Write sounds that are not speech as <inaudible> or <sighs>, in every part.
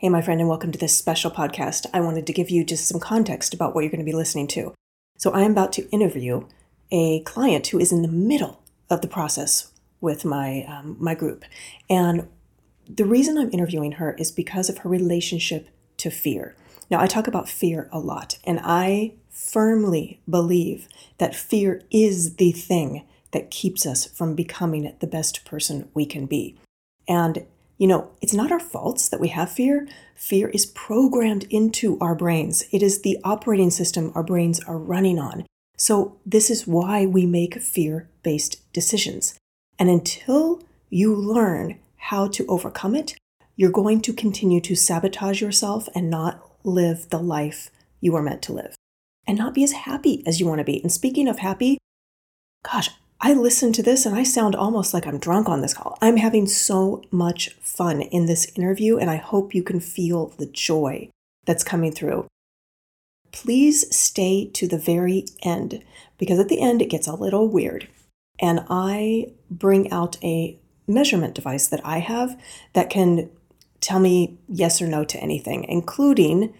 Hey, my friend, and welcome to this special podcast. I wanted to give you just some context about what you're going to be listening to. So, I am about to interview a client who is in the middle of the process with my um, my group, and the reason I'm interviewing her is because of her relationship to fear. Now, I talk about fear a lot, and I firmly believe that fear is the thing that keeps us from becoming the best person we can be. And you know, it's not our faults that we have fear. Fear is programmed into our brains, it is the operating system our brains are running on. So, this is why we make fear based decisions. And until you learn how to overcome it, you're going to continue to sabotage yourself and not live the life you are meant to live and not be as happy as you want to be. And speaking of happy, gosh, I listen to this and I sound almost like I'm drunk on this call. I'm having so much fun in this interview, and I hope you can feel the joy that's coming through. Please stay to the very end because at the end it gets a little weird. And I bring out a measurement device that I have that can tell me yes or no to anything, including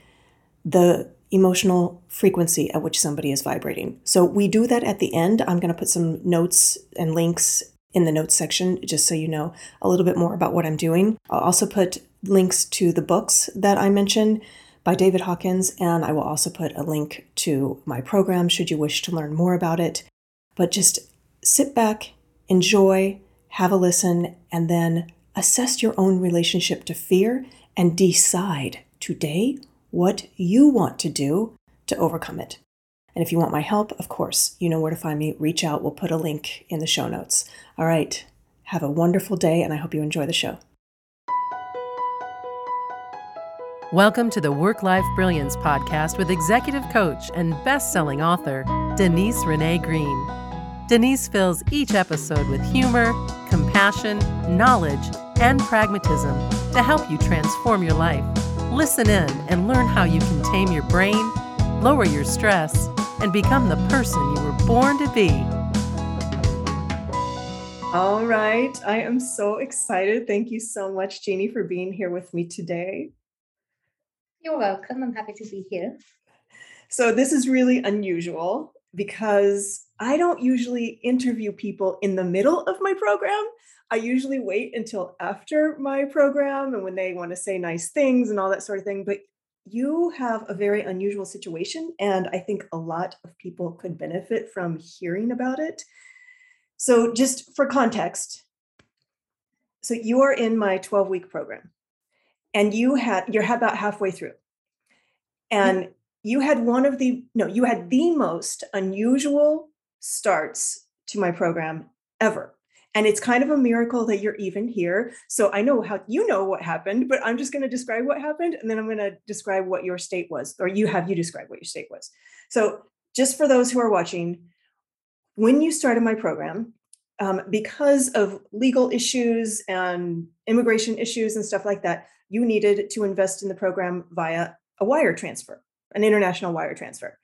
the emotional frequency at which somebody is vibrating. So we do that at the end. I'm going to put some notes and links in the notes section just so you know a little bit more about what I'm doing. I'll also put links to the books that I mentioned by David Hawkins, and I will also put a link to my program should you wish to learn more about it. But just sit back, enjoy, have a listen, and then assess your own relationship to fear and decide today what you want to do to overcome it. And if you want my help, of course, you know where to find me. Reach out. We'll put a link in the show notes. All right. Have a wonderful day, and I hope you enjoy the show. Welcome to the Work Life Brilliance podcast with executive coach and best selling author, Denise Renee Green. Denise fills each episode with humor, compassion, knowledge, and pragmatism to help you transform your life. Listen in and learn how you can tame your brain, lower your stress, and become the person you were born to be. All right. I am so excited. Thank you so much, Jeannie, for being here with me today. You're welcome. I'm happy to be here. So, this is really unusual because I don't usually interview people in the middle of my program. I usually wait until after my program and when they want to say nice things and all that sort of thing. But you have a very unusual situation, and I think a lot of people could benefit from hearing about it. So, just for context, so you are in my 12 week program, and you had you're about halfway through, and mm-hmm. you had one of the no, you had the most unusual starts to my program ever and it's kind of a miracle that you're even here. So I know how you know what happened, but I'm just going to describe what happened and then I'm going to describe what your state was, or you have you describe what your state was. So just for those who are watching, when you started my program, um, because of legal issues and immigration issues and stuff like that, you needed to invest in the program via a wire transfer, an international wire transfer.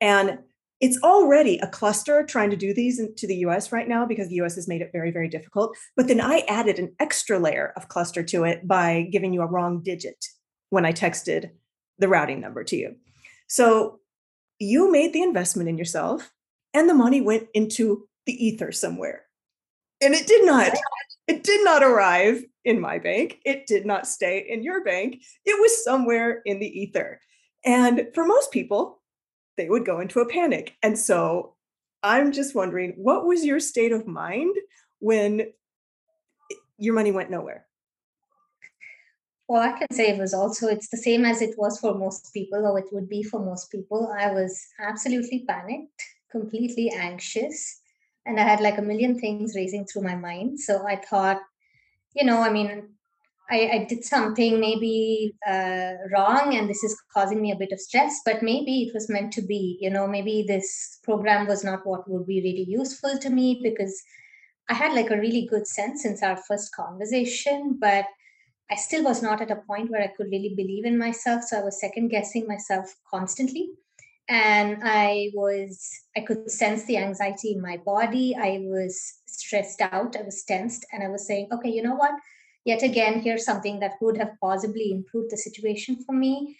And it's already a cluster trying to do these to the US right now because the US has made it very, very difficult. But then I added an extra layer of cluster to it by giving you a wrong digit when I texted the routing number to you. So you made the investment in yourself and the money went into the ether somewhere. And it did not, it did not arrive in my bank. It did not stay in your bank. It was somewhere in the ether. And for most people, they would go into a panic. And so I'm just wondering, what was your state of mind when your money went nowhere? Well, I can say it was also, it's the same as it was for most people, or it would be for most people. I was absolutely panicked, completely anxious, and I had like a million things racing through my mind. So I thought, you know, I mean, I, I did something maybe uh, wrong and this is causing me a bit of stress, but maybe it was meant to be. You know, maybe this program was not what would be really useful to me because I had like a really good sense since our first conversation, but I still was not at a point where I could really believe in myself. So I was second guessing myself constantly. And I was, I could sense the anxiety in my body. I was stressed out. I was tensed. And I was saying, okay, you know what? Yet again, here's something that would have possibly improved the situation for me,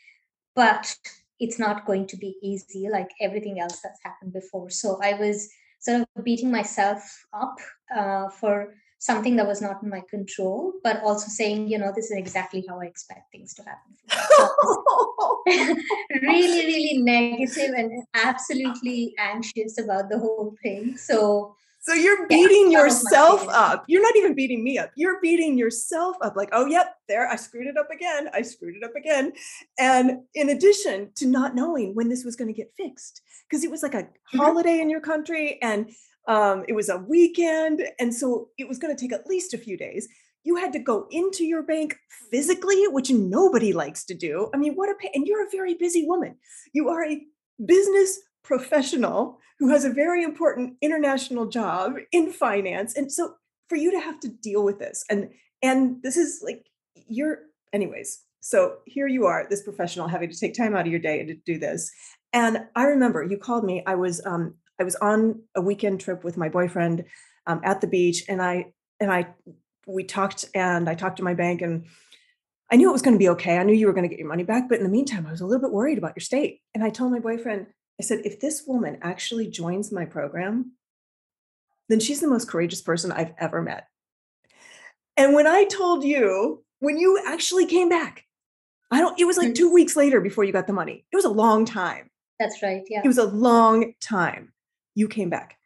but it's not going to be easy like everything else that's happened before. So I was sort of beating myself up uh, for something that was not in my control, but also saying, you know, this is exactly how I expect things to happen. So <laughs> really, really negative and absolutely anxious about the whole thing. So so you're beating yeah, yourself up. You're not even beating me up. You're beating yourself up like, oh, yep, there, I screwed it up again. I screwed it up again. And in addition to not knowing when this was going to get fixed, because it was like a mm-hmm. holiday in your country and um, it was a weekend. And so it was going to take at least a few days. You had to go into your bank physically, which nobody likes to do. I mean, what a pain. And you're a very busy woman. You are a business professional who has a very important international job in finance and so for you to have to deal with this and and this is like you're anyways so here you are this professional having to take time out of your day to do this. And i remember you called me i was um i was on a weekend trip with my boyfriend um, at the beach and i and i we talked and i talked to my bank and i knew it was going to be okay i knew you were going to get your money back but in the meantime i was a little bit worried about your state and i told my boyfriend I said, if this woman actually joins my program, then she's the most courageous person I've ever met. And when I told you, when you actually came back, I don't, it was like mm-hmm. two weeks later before you got the money. It was a long time. That's right. Yeah. It was a long time. You came back.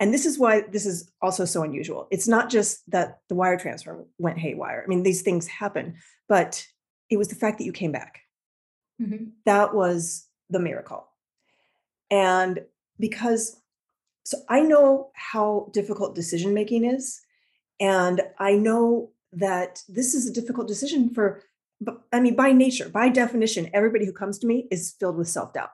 And this is why this is also so unusual. It's not just that the wire transfer went haywire. I mean, these things happen, but it was the fact that you came back. Mm-hmm. That was the miracle. And because, so I know how difficult decision making is. And I know that this is a difficult decision for, I mean, by nature, by definition, everybody who comes to me is filled with self doubt.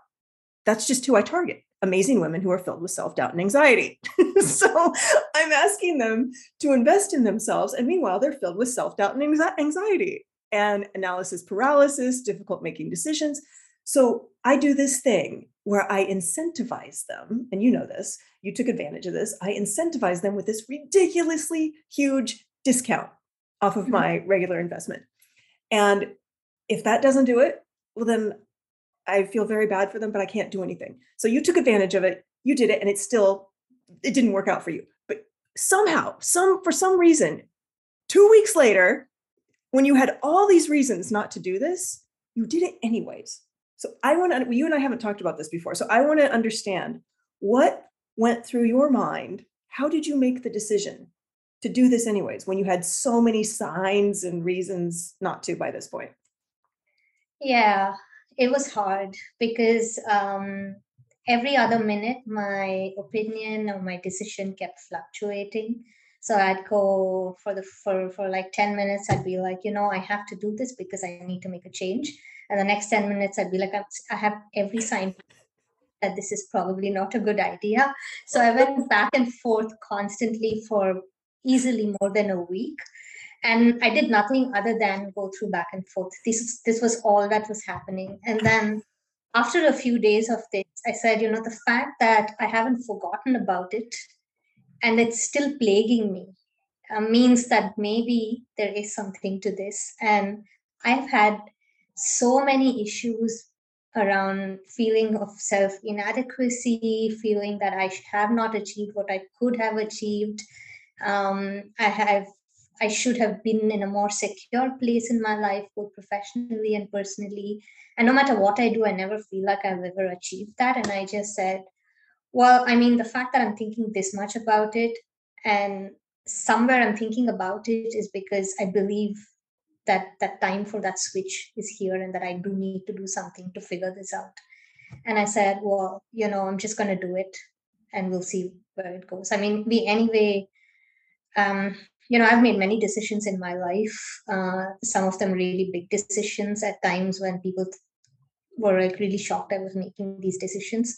That's just who I target amazing women who are filled with self doubt and anxiety. <laughs> so I'm asking them to invest in themselves. And meanwhile, they're filled with self doubt and anxiety and analysis paralysis, difficult making decisions. So I do this thing where I incentivize them, and you know this, you took advantage of this. I incentivize them with this ridiculously huge discount off of mm-hmm. my regular investment. And if that doesn't do it, well, then I feel very bad for them, but I can't do anything. So you took advantage of it, you did it, and it still it didn't work out for you. But somehow, some for some reason, two weeks later, when you had all these reasons not to do this, you did it anyways. So I want to, you and I haven't talked about this before. So I want to understand what went through your mind. How did you make the decision to do this anyways when you had so many signs and reasons not to by this point? Yeah, it was hard because um, every other minute my opinion or my decision kept fluctuating. So I'd go for the for for like 10 minutes, I'd be like, you know, I have to do this because I need to make a change and the next 10 minutes i'd be like i have every sign that this is probably not a good idea. So i went back and forth constantly for easily more than a week. And i did nothing other than go through back and forth. This this was all that was happening. And then after a few days of this i said you know the fact that i haven't forgotten about it and it's still plaguing me uh, means that maybe there is something to this. And i've had so many issues around feeling of self inadequacy feeling that i have not achieved what i could have achieved. Um, i have i should have been in a more secure place in my life both professionally and personally. And no matter what i do i never feel like i've ever achieved that. And i just said well i mean the fact that i'm thinking this much about it and somewhere i'm thinking about it is because i believe that that time for that switch is here and that i do need to do something to figure this out. And i said well you know i'm just going to do it and we'll see where it goes. I mean we anyway um you know i've made many decisions in my life. Uh, some of them really big decisions at times when people were like really shocked i was making these decisions.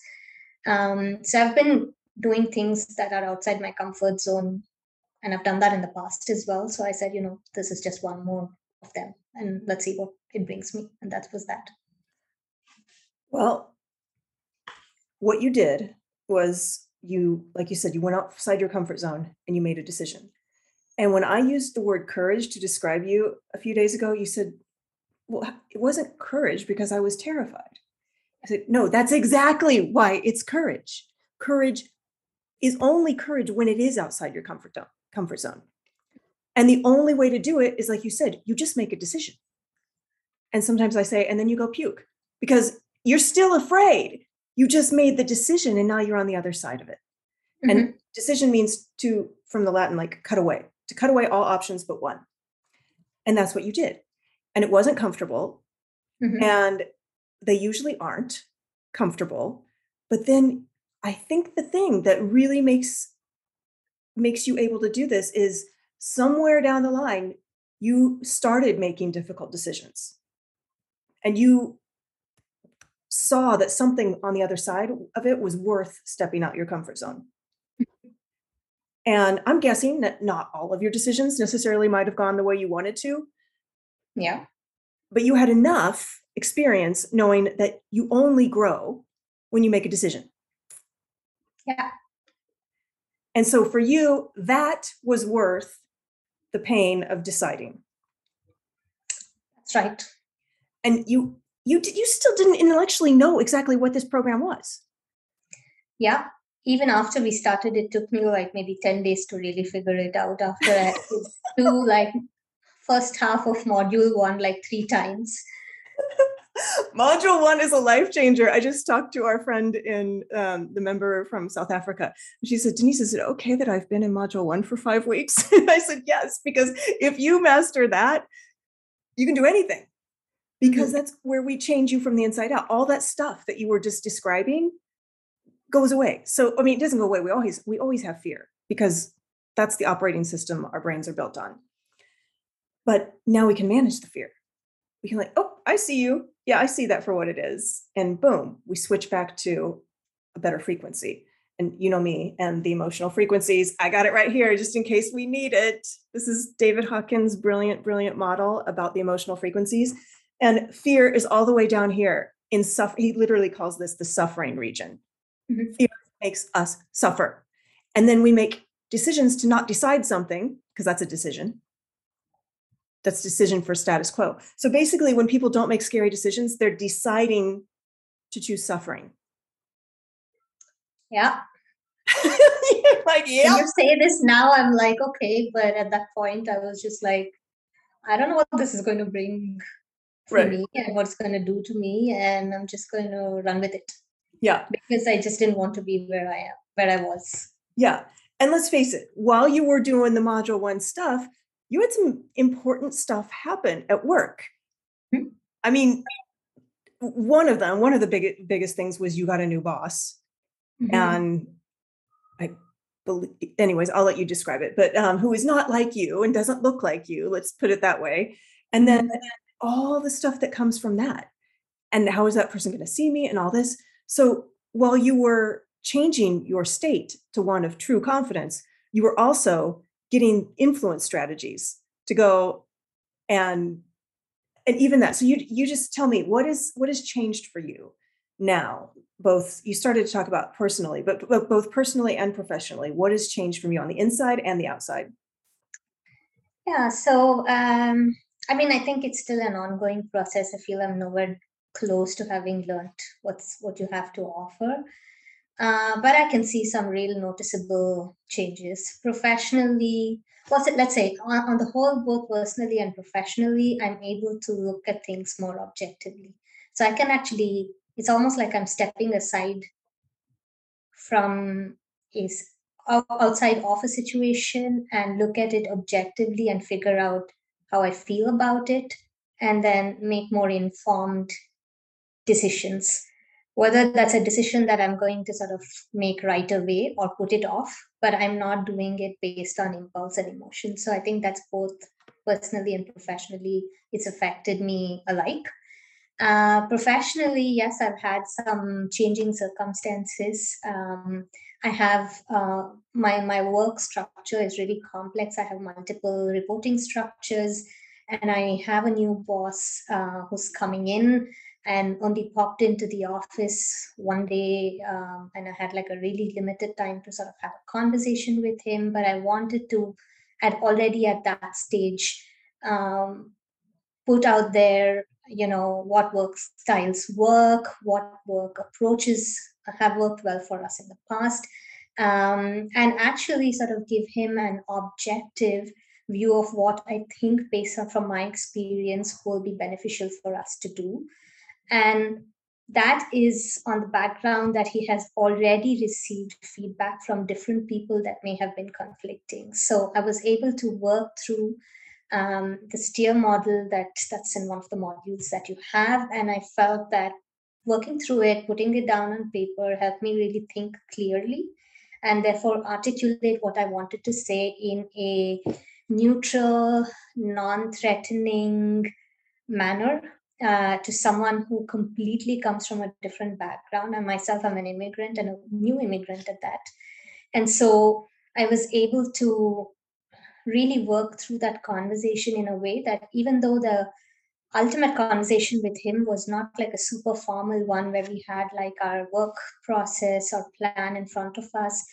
Um so i've been doing things that are outside my comfort zone and i've done that in the past as well. So i said you know this is just one more of them and let's see what it brings me and that was that well what you did was you like you said you went outside your comfort zone and you made a decision And when I used the word courage to describe you a few days ago, you said, well, it wasn't courage because I was terrified. I said, no, that's exactly why it's courage. Courage is only courage when it is outside your comfort zone, comfort zone. And the only way to do it is like you said, you just make a decision. And sometimes I say, and then you go puke because you're still afraid. You just made the decision and now you're on the other side of it. Mm-hmm. And decision means to, from the Latin, like cut away, to cut away all options but one. And that's what you did. And it wasn't comfortable. Mm-hmm. And they usually aren't comfortable. But then I think the thing that really makes makes you able to do this is somewhere down the line you started making difficult decisions and you saw that something on the other side of it was worth stepping out your comfort zone. And I'm guessing that not all of your decisions necessarily might have gone the way you wanted to. Yeah. But you had enough experience knowing that you only grow when you make a decision. Yeah. And so for you, that was worth the pain of deciding. That's right. And you you you still didn't intellectually know exactly what this program was. Yeah. Even after we started, it took me like maybe 10 days to really figure it out after I <laughs> do like first half of module one like three times. <laughs> module one is a life changer. I just talked to our friend in um, the member from South Africa. She said, Denise, is it okay that I've been in module one for five weeks? <laughs> And I said, yes, because if you master that, you can do anything because mm-hmm. that's where we change you from the inside out. All that stuff that you were just describing goes away. So, I mean, it doesn't go away. We always, we always have fear because that's the operating system our brains are built on. But now we can manage the fear. We can like, oh, I see you. Yeah, I see that for what it is. And boom, we switch back to a better frequency. And you know me and the emotional frequencies. I got it right here just in case we need it. This is David Hawkins' brilliant, brilliant model about the emotional frequencies. And fear is all the way down here in suffer. He literally calls this the suffering region. Mm-hmm. Fear makes us suffer. And then we make decisions to not decide something, because that's a decision. That's decision for status quo. So basically, when people don't make scary decisions, they're deciding to choose suffering. Yeah. <laughs> like, yeah. you say this now, I'm like, okay. But at that point, I was just like, I don't know what this is going to bring for right. me and what's going to do to me. And I'm just going to run with it. Yeah. Because I just didn't want to be where I am, where I was. Yeah. And let's face it, while you were doing the module one stuff, you had some important stuff happen at work. Mm-hmm. I mean, one of them, one of the big, biggest things was you got a new boss. Mm-hmm. And I believe, anyways, I'll let you describe it, but um, who is not like you and doesn't look like you, let's put it that way. And then mm-hmm. all the stuff that comes from that. And how is that person going to see me and all this? So while you were changing your state to one of true confidence, you were also getting influence strategies to go and and even that. So you you just tell me what is what has changed for you now both you started to talk about personally but, but both personally and professionally what has changed from you on the inside and the outside yeah so um i mean i think it's still an ongoing process i feel i'm nowhere close to having learned what's what you have to offer. Uh, but I can see some real noticeable changes professionally. It? Let's say on, on the whole, both personally and professionally, I'm able to look at things more objectively. So I can actually, it's almost like I'm stepping aside from is outside of a situation and look at it objectively and figure out how I feel about it and then make more informed decisions whether that's a decision that i'm going to sort of make right away or put it off but i'm not doing it based on impulse and emotion. So i think that's both personally and professionally it's affected me alike. Uh, professionally yes i've had some changing circumstances. Um, i have uh, my my work structure is really complex. I have multiple reporting structures and i have a new boss uh, who's coming in and only popped into the office one day um, and i had like a really limited time to sort of have a conversation with him but i wanted to had already at that stage um, put out there you know what work styles work what work approaches have worked well for us in the past um, and actually sort of give him an objective view of what i think based on from my experience will be beneficial for us to do and that is on the background that he has already received feedback from different people that may have been conflicting. So i was able to work through um, the steer model that that's in one of the modules that you have. And i felt that working through it putting it down on paper helped me really think clearly and therefore articulate what i wanted to say in a neutral non-threatening manner uh, to someone who completely comes from a different background. And myself, I'm an immigrant and a new immigrant at that. And so I was able to really work through that conversation in a way that even though the ultimate conversation with him was not like a super formal one where we had like our work process or plan in front of us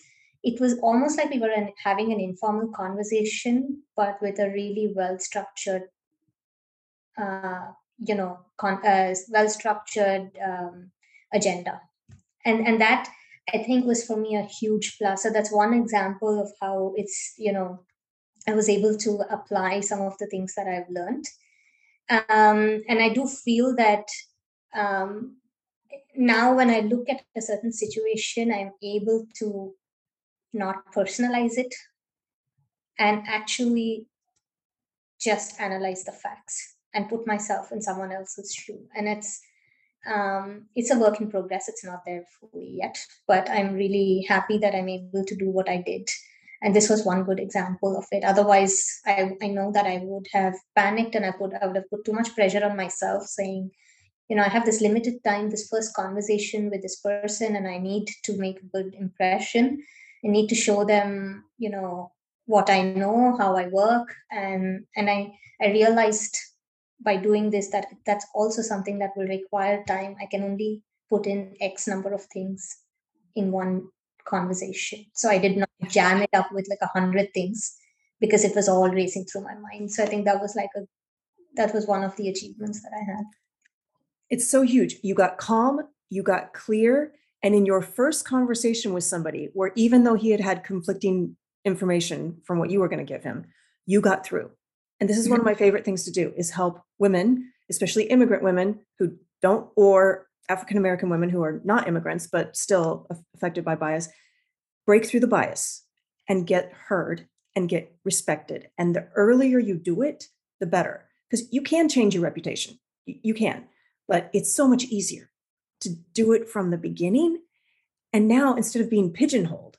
it was almost like we were an, having an informal conversation but with a really well structured uh, you know con- uh, well structured um, agenda. And and that i think was for me a huge plus. So that's one example of how it's you know i was able to apply some of the things that i've learned. Um, and i do feel that um, now when i look at a certain situation i'm able to not personalize it and actually just analyze the facts and put myself in someone else's shoe. And it's um, it's a work in progress. It's not there fully yet but i'm really happy that i'm able to do what i did. And this was one good example of it. Otherwise i, I know that i would have panicked and i put i would have put too much pressure on myself saying you know i have this limited time this first conversation with this person and i need to make a good impression. I need to show them you know what i know how i work. And and i i realized by doing this that that's also something that will require time. I can only put in x number of things in one conversation. So i did not jam it up with like a hundred things because it was all racing through my mind. So i think that was like a that was one of the achievements that i had. It's so huge. You got calm you got clear and in your first conversation with somebody where even though he had had conflicting information from what you were going to give him you got through and this is one of mm-hmm. my favorite things to do is help women especially immigrant women who don't or african american women who are not immigrants but still affected by bias break through the bias and get heard and get respected. And the earlier you do it the better because you can change your reputation. You can but it's so much easier to do it from the beginning. And now instead of being pigeonholed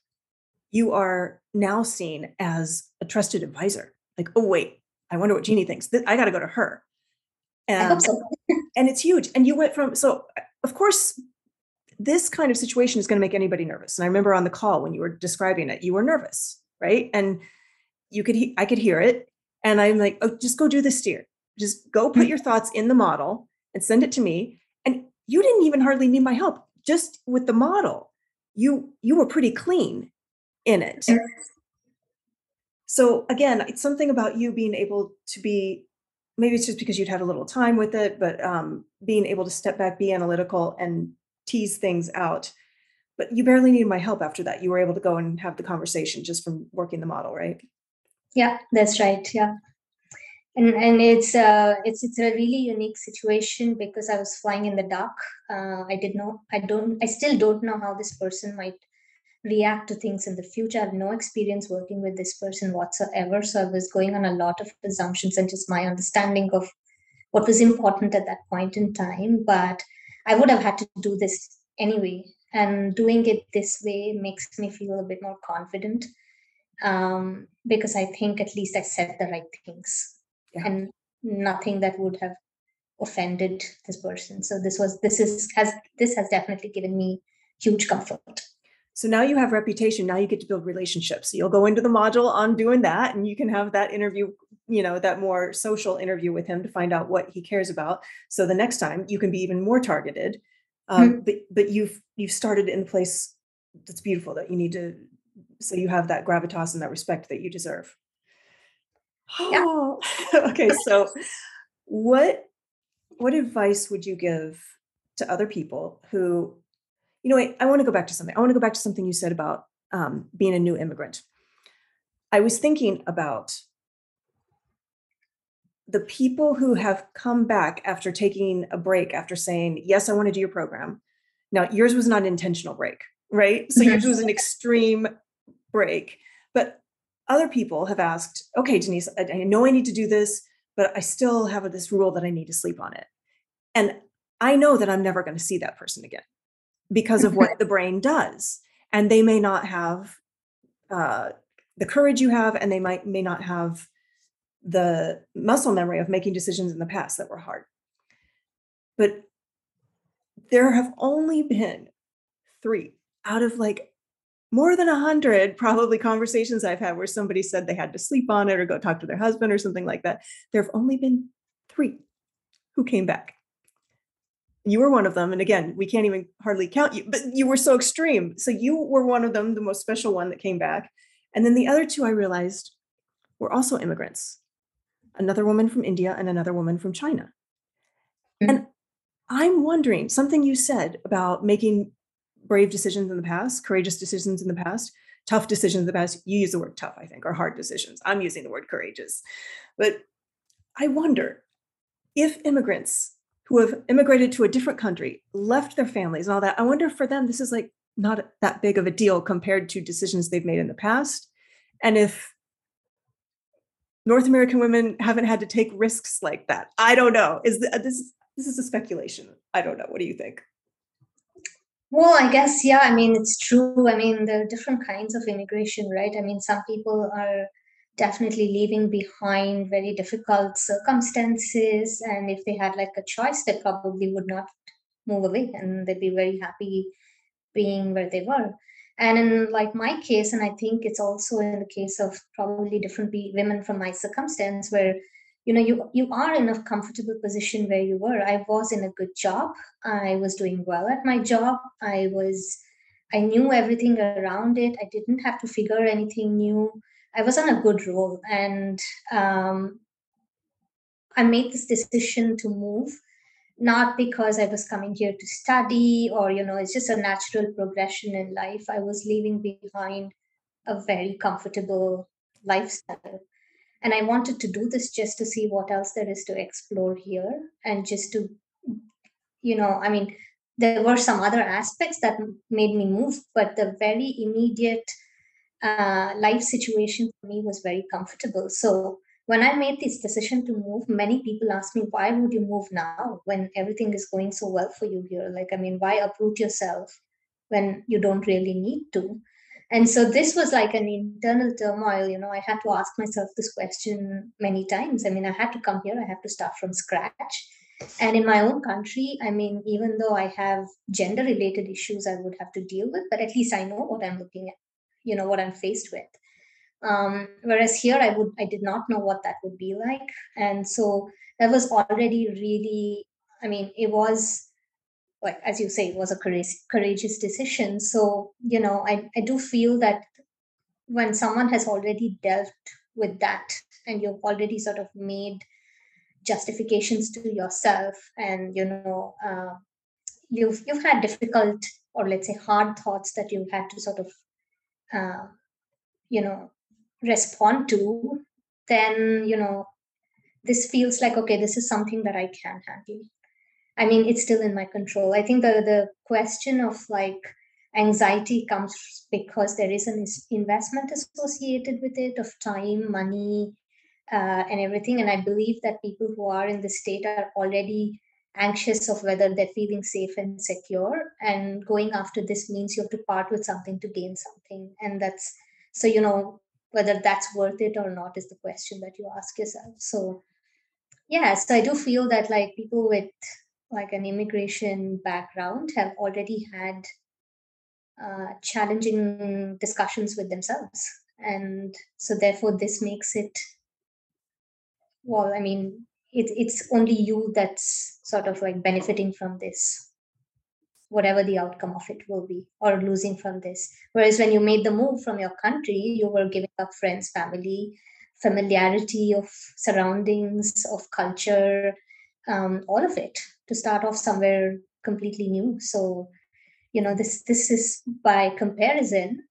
you are now seen as a trusted advisor. Like oh wait I wonder what Jeannie thinks. I got to go to her. And, um, so. <laughs> and it's huge. And you went from, so uh, of course, this kind of situation is going to make anybody nervous. And I remember on the call when you were describing it, you were nervous, right? And you could, I could hear it. And I'm like, oh, just go do the steer. Just go put your thoughts in the model and send it to me. And you didn't even hardly need my help. Just with the model, you you were pretty clean in it. So again, it's something about you being able to be maybe it's just because you'd had a little time with it, but um, being able to step back, be analytical, and tease things out. But you barely needed my help after that. You were able to go and have the conversation just from working the model, right? Yeah, that's right. Yeah, and and it's uh it's it's a really unique situation because I was flying in the dark. Uh, I did not. I don't. I still don't know how this person might react to things in the future. I have no experience working with this person whatsoever. So I was going on a lot of assumptions and just my understanding of what was important at that point in time. But I would have had to do this anyway. And doing it this way makes me feel a bit more confident um, because I think at least I said the right things yeah. and nothing that would have offended this person. So this was this is has this has definitely given me huge comfort. So now you have reputation. Now you get to build relationships. So you'll go into the module on doing that, and you can have that interview, you know, that more social interview with him to find out what he cares about. So the next time you can be even more targeted. Um, mm-hmm. But but you've you've started in a place that's beautiful that you need to. So you have that gravitas and that respect that you deserve. Oh, <laughs> okay. So, what what advice would you give to other people who, you know, I, I want to go back to something. I want to go back to something you said about um, being a new immigrant. I was thinking about the people who have come back after taking a break, after saying, Yes, I want to do your program. Now, yours was not an intentional break, right? So, yours was an extreme break. But other people have asked, Okay, Denise, I, I know I need to do this, but I still have this rule that I need to sleep on it. And I know that I'm never going to see that person again because of what the brain does. And they may not have uh, the courage you have, and they might may not have the muscle memory of making decisions in the past that were hard. But there have only been three out of like more than a hundred probably conversations I've had where somebody said they had to sleep on it or go talk to their husband or something like that. There have only been three who came back. You were one of them. And again, we can't even hardly count you, but you were so extreme. So you were one of them, the most special one that came back. And then the other two I realized were also immigrants another woman from India and another woman from China. Mm-hmm. And I'm wondering something you said about making brave decisions in the past, courageous decisions in the past, tough decisions in the past. You use the word tough, I think, or hard decisions. I'm using the word courageous. But I wonder if immigrants who have immigrated to a different country, left their families and all that, I wonder for them, this is like not that big of a deal compared to decisions they've made in the past. And if North American women haven't had to take risks like that. I don't know. Is uh, this this is a speculation? I don't know. What do you think? Well, I guess yeah. I mean, it's true. I mean, there are different kinds of immigration, right? I mean, some people are definitely leaving behind very difficult circumstances, and if they had like a choice, they probably would not move away, and they'd be very happy being where they were. And in like my case and i think it's also in the case of probably different women from my circumstance where you know you you are in a comfortable position where you were. I was in a good job. I was doing well at my job. I was i knew everything around it. I didn't have to figure anything new i was on a good roll and um, i made this decision to move not because I was coming here to study or, you know, it's just a natural progression in life. I was leaving behind a very comfortable lifestyle. And I wanted to do this just to see what else there is to explore here and just to, you know, I mean, there were some other aspects that made me move, but the very immediate uh, life situation for me was very comfortable. So when I made this decision to move, many people ask me, why would you move now when everything is going so well for you here? Like, I mean, why uproot yourself when you don't really need to? And so this was like an internal turmoil. You know, I had to ask myself this question many times. I mean, I had to come here, I had to start from scratch. And in my own country, I mean, even though I have gender related issues I would have to deal with, but at least I know what I'm looking at, you know, what I'm faced with. Um, whereas here i would i did not know what that would be like. And so that was already really i mean it was like as you say it was a courageous, courageous decision. So you know I, I do feel that when someone has already dealt with that and you've already sort of made justifications to yourself and you know uh, you've you've had difficult or let's say hard thoughts that you've had to sort of uh, you know respond to, then, you know, this feels like, okay, this is something that I can handle. I mean, it's still in my control. I think the, the question of like anxiety comes because there is an investment associated with it of time, money, uh, and everything. And I believe that people who are in this state are already anxious of whether they're feeling safe and secure. And going after this means you have to part with something to gain something. And that's so, you know, whether that's worth it or not is the question that you ask yourself so yes i do feel that like people with like an immigration background have already had uh, challenging discussions with themselves and so therefore this makes it well i mean it, it's only you that's sort of like benefiting from this whatever the outcome of it will be or losing from this whereas when you made the move from your country you were giving up friends family familiarity of surroundings, of culture, um, all of it to start off somewhere completely new. So, you know, this this is by comparison,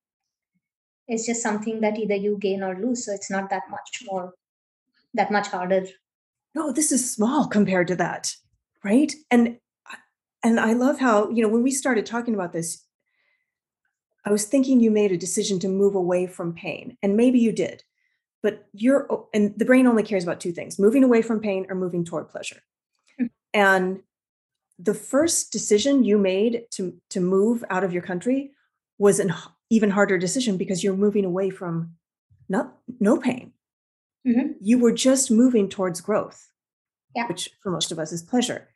it's just something that either you gain or lose. So it's not that much more, that much harder. No, this is small compared to that, right? And and I love how you know when we started talking about this, I was thinking you made a decision to move away from pain, and maybe you did, but you're and the brain only cares about two things: moving away from pain or moving toward pleasure. Mm. And the first decision you made to to move out of your country was an even harder decision because you're moving away from not no pain. Mm-hmm. You were just moving towards growth, yeah. which for most of us is pleasure.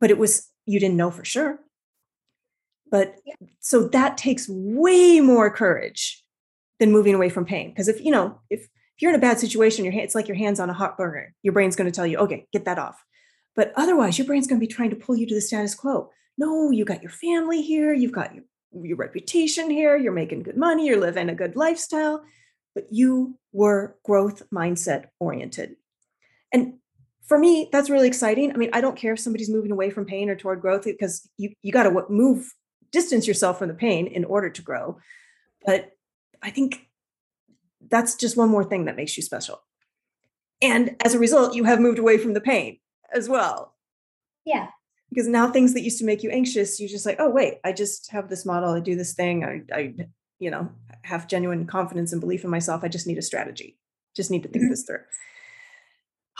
But it was you didn't know for sure. But yeah. so that takes way more courage than moving away from pain. Because if you know, if if you're in a bad situation, your hand, it's like your hands on a hot burner. Your brain's going to tell you, okay, get that off. But otherwise, your brain's going to be trying to pull you to the status quo. No, you got your family here, you've got your, your reputation here, you're making good money, you're living a good lifestyle, but you were growth mindset oriented. And for me, that's really exciting. I mean, I don't care if somebody's moving away from pain or toward growth because you, you got to move, distance yourself from the pain in order to grow. But I think that's just one more thing that makes you special. And as a result, you have moved away from the pain as well. Yeah. Because now things that used to make you anxious, you just like, oh wait, I just have this model, I do this thing, I, I you know, have genuine confidence and belief in myself. I just need a strategy. Just need to think mm-hmm. this through.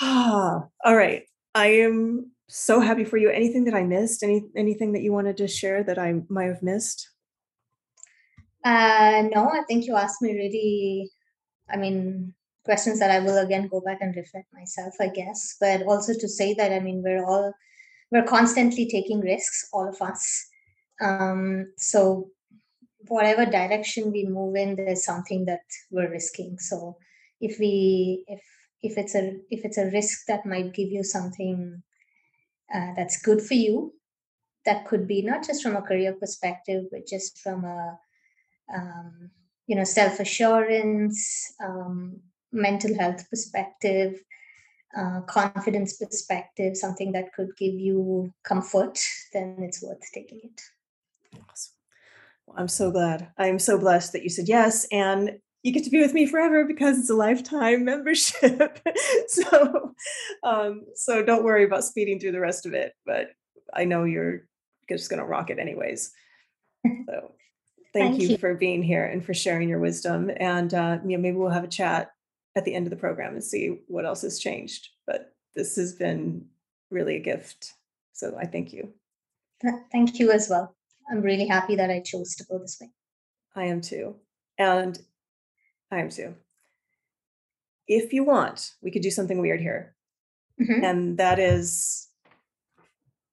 Ah, <sighs> all right. I am so happy for you. Anything that I missed? Any anything that you wanted to share that I might have missed? Uh, no, I think you asked me really. I mean, questions that I will again go back and reflect myself, I guess. But also to say that I mean we're all we're constantly taking risks, all of us. Um, so whatever direction we move in, there's something that we're risking. So if we if if it's a if it's a risk that might give you something uh, that's good for you, that could be not just from a career perspective, but just from a um, you know self assurance, um, mental health perspective, uh, confidence perspective, something that could give you comfort, then it's worth taking it. Awesome. I'm so glad. I'm so blessed that you said yes. And you get to be with me forever because it's a lifetime <laughs> membership. so, um, so don't worry about speeding through the rest of it. But I know you're just going to rock it anyways. <laughs> So, thank, thank you, you, for being here and for sharing your wisdom. And uh, you know, maybe we'll have a chat at the end of the program and see what else has changed. But this has been really a gift. So I thank you. Thank you as well. I'm really happy that I chose to go this way. I am too. And I am too. If you want, we could do something weird here. Mm-hmm. And that is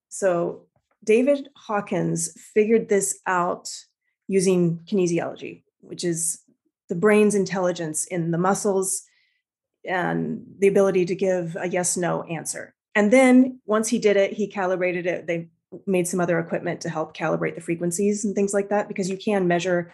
so David Hawkins figured this out using kinesiology, which is the brain's intelligence in the muscles and the ability to give a yes no answer. And then once he did it, he calibrated it. They made some other equipment to help calibrate the frequencies and things like that because you can measure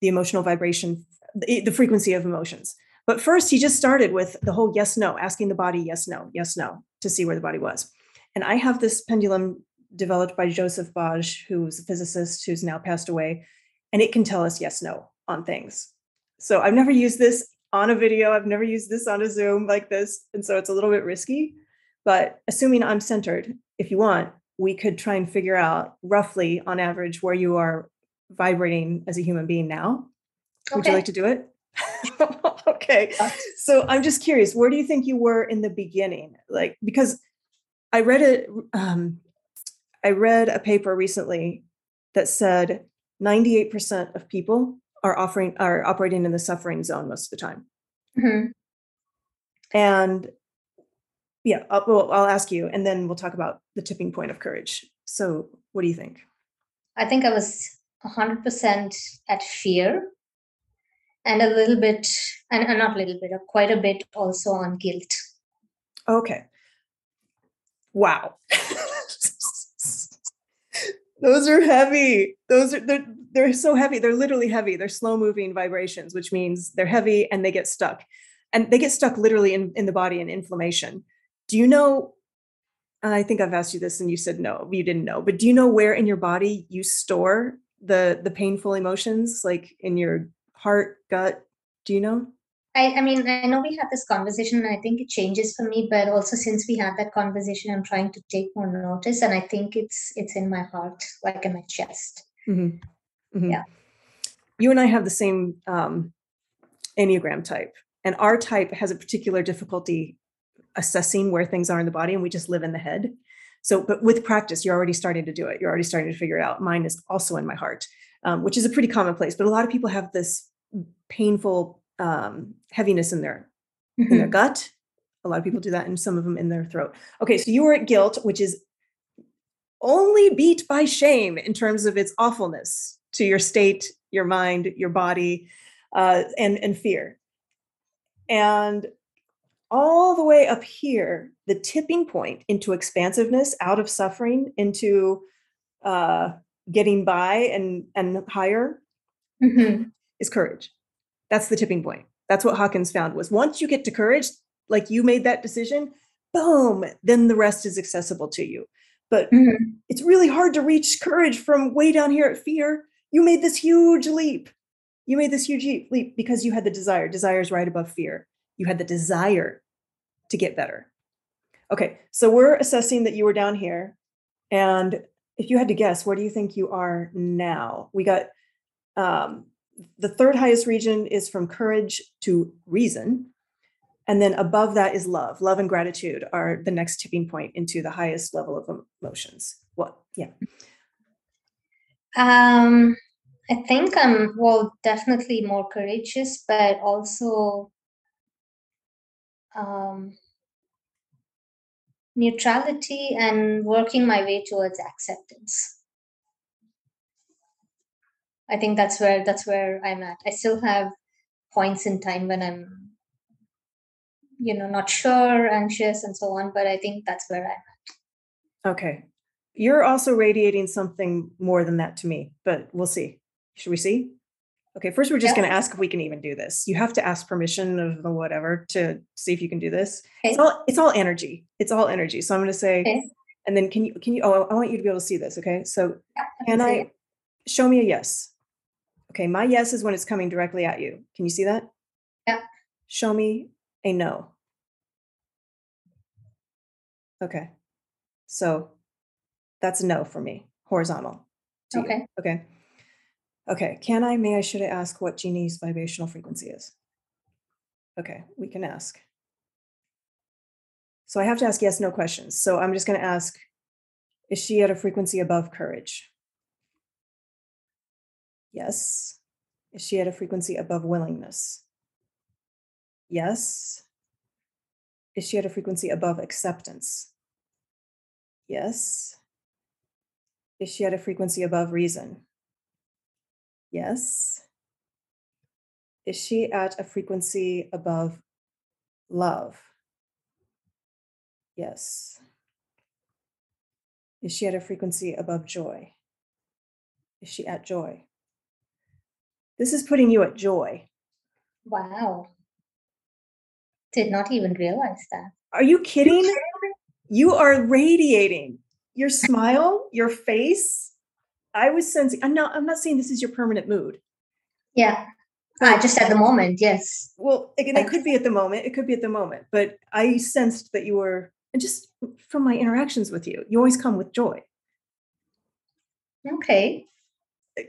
the emotional vibration, the, frequency of emotions. But first, he just started with the whole yes no, asking the body yes no, yes no to see where the body was. And I have this pendulum developed by Jozef Baj, who's a physicist who's now passed away, and it can tell us yes no on things. So I've never used this on a video. I've never used this on a Zoom like this. And so it's a little bit risky. But assuming I'm centered, if you want, we could try and figure out roughly on average where you are vibrating as a human being now. Okay. Would you like to do it? <laughs> okay. So I'm just curious, where do you think you were in the beginning? Like, because I read it, um, I read a paper recently that said 98% of people are offering are operating in the suffering zone most of the time. Mm-hmm. And yeah, I'll, well, I'll ask you, and then we'll talk about the tipping point of courage. So, what do you think? I think I was 100% at fear and a little bit, and, and not a little bit, uh, quite a bit also on guilt. Okay. Wow. Those are heavy. Those are they're, they're so heavy. They're literally heavy. They're slow moving vibrations, which means they're heavy and they get stuck. and they get stuck literally in, in the body in inflammation. Do you know? I think I've asked you this and you said no, you didn't know, but do you know where in your body you store the the painful emotions, like in your heart, gut? Do you know? I, I mean, I know we had this conversation and I think it changes for me, but also since we had that conversation, I'm trying to take more notice and I think it's it's in my heart, like in my chest. Mm-hmm. Mm-hmm. Yeah. You and I have the same um, Enneagram type, and our type has a particular difficulty assessing where things are in the body, and we just live in the head. So, but with practice, you're already starting to do it. You're already starting to figure it out. Mine is also in my heart, um, which is a pretty commonplace. But a lot of people have this painful um, heaviness in their in their Mhm. gut. A lot of people do that, and some of them in their throat. Okay, so you were at guilt, which is only beat by shame in terms of its awfulness to your state, your mind, your body, uh, and and fear. And all the way up here, the tipping point into expansiveness, out of suffering, into uh, getting by and and higher Mhm. is courage. That's the tipping point. That's what Hawkins found was once you get to courage, like you made that decision, boom, then the rest is accessible to you. But Mhm. it's really hard to reach courage from way down here at fear. You made this huge leap. You made this huge leap leap because you had the desire. Desire is right above fear. You had the desire to get better. Okay, so we're assessing that you were down here. And if you had to guess, where do you think you are now? We got um, the third highest region is from courage to reason. And then above that is love. Love and gratitude are the next tipping point into the highest level of emotions. What? Yeah. Um, I think I'm, well, definitely more courageous, but also um, neutrality and working my way towards acceptance. I think that's where that's where I'm at. I still have points in time when I'm, you know, not sure, anxious, and so on. But I think that's where I'm at. Okay. You're also radiating something more than that to me, but we'll see. Should we see? Okay, first we're just Yeah. going to ask if we can even do this. You have to ask permission of the whatever to see if you can do this. Okay. It's all it's all energy. It's all energy. So I'm going to say Okay. and then can you can you oh I want you to be able to see this, okay? So Yeah, can I it. show me a yes? Okay, my yes is when it's coming directly at you. Can you see that? Yeah. Show me a no. Okay. So that's a no for me, horizontal. Okay. you. Okay. Okay. Can I, may I, should I ask what Jeannie's vibrational frequency is? Okay, we can ask. So I have to ask yes, no questions. So I'm just going to ask Is she at a frequency above courage? Yes. Is she at a frequency above willingness? Yes. Is she at a frequency above acceptance? Yes. Is she at a frequency above reason? Yes. Is she at a frequency above love? Yes. Is she at a frequency above joy? Is she at joy? This is putting you at joy. Wow. Did not even realize that. Are you kidding? You are radiating. Your smile, your face. I was sensing. I'm not. I'm not saying this is your permanent mood. Yeah. Ah, just at the moment, yes. Well, again, it could be at the moment. It could be at the moment. But I sensed that you were, and just from my interactions with you, you always come with joy. Okay.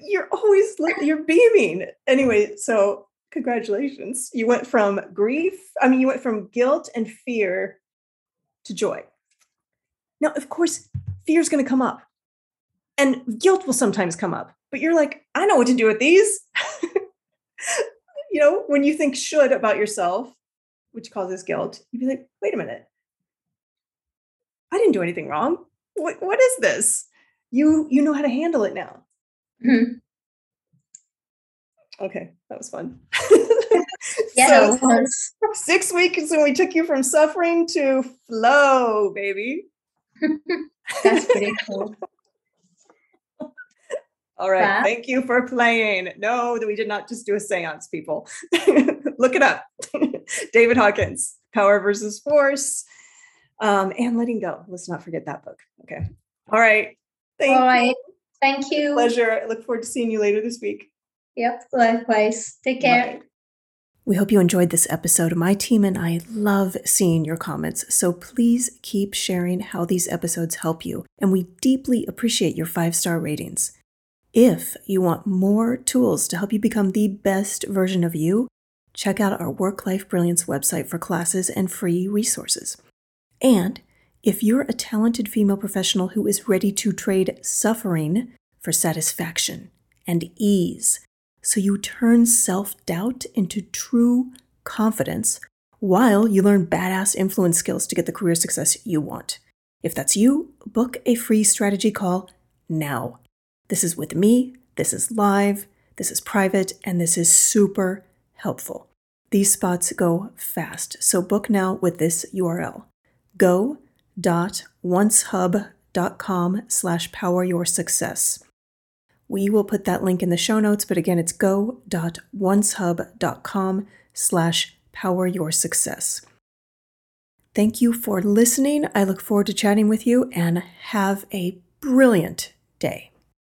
You're always you're beaming. Anyway, so congratulations. You went from grief. I mean, you went from guilt and fear to joy. Now, of course, fear is going to come up, and guilt will sometimes come up. But you're like, I know what to do with these. <laughs> you know, when you think should about yourself, which causes guilt, you'd be like, wait a minute. I didn't do anything wrong. What, what is this? You you know how to handle it now. Mhm. Okay, that was fun. <laughs> Yeah, So, six weeks when we took you from suffering to flow, baby. <laughs> That's pretty cool. All right, Wow. thank you for playing. No, that we did not just do a seance, people. <laughs> Look it up. <laughs> David Hawkins, Power versus Force, um, and Letting Go. Let's not forget that book. Okay. All right. Thank All right. You. Thank you. Pleasure. I look forward to seeing you later this week. Yep. Likewise. Take care. Bye. We hope you enjoyed this episode. My team and I love seeing your comments, so please keep sharing how these episodes help you, and we deeply appreciate your five star ratings. If you want more tools to help you become the best version of you, check out our Work Life Brilliance website for classes and free resources. And if you're a talented female professional who is ready to trade suffering for satisfaction and ease, so you turn self doubt into true confidence while you learn badass influence skills to get the career success you want. If that's you, book a free strategy call now. This is with me, this is live, this is private, and this is super helpful. These spots go fast, so book now with this URL go.oncehub.com slash power your success. We will put that link in the show notes, but again, it's go.oncehub.com slash power your success. Thank you for listening. I look forward to chatting with you and have a brilliant day.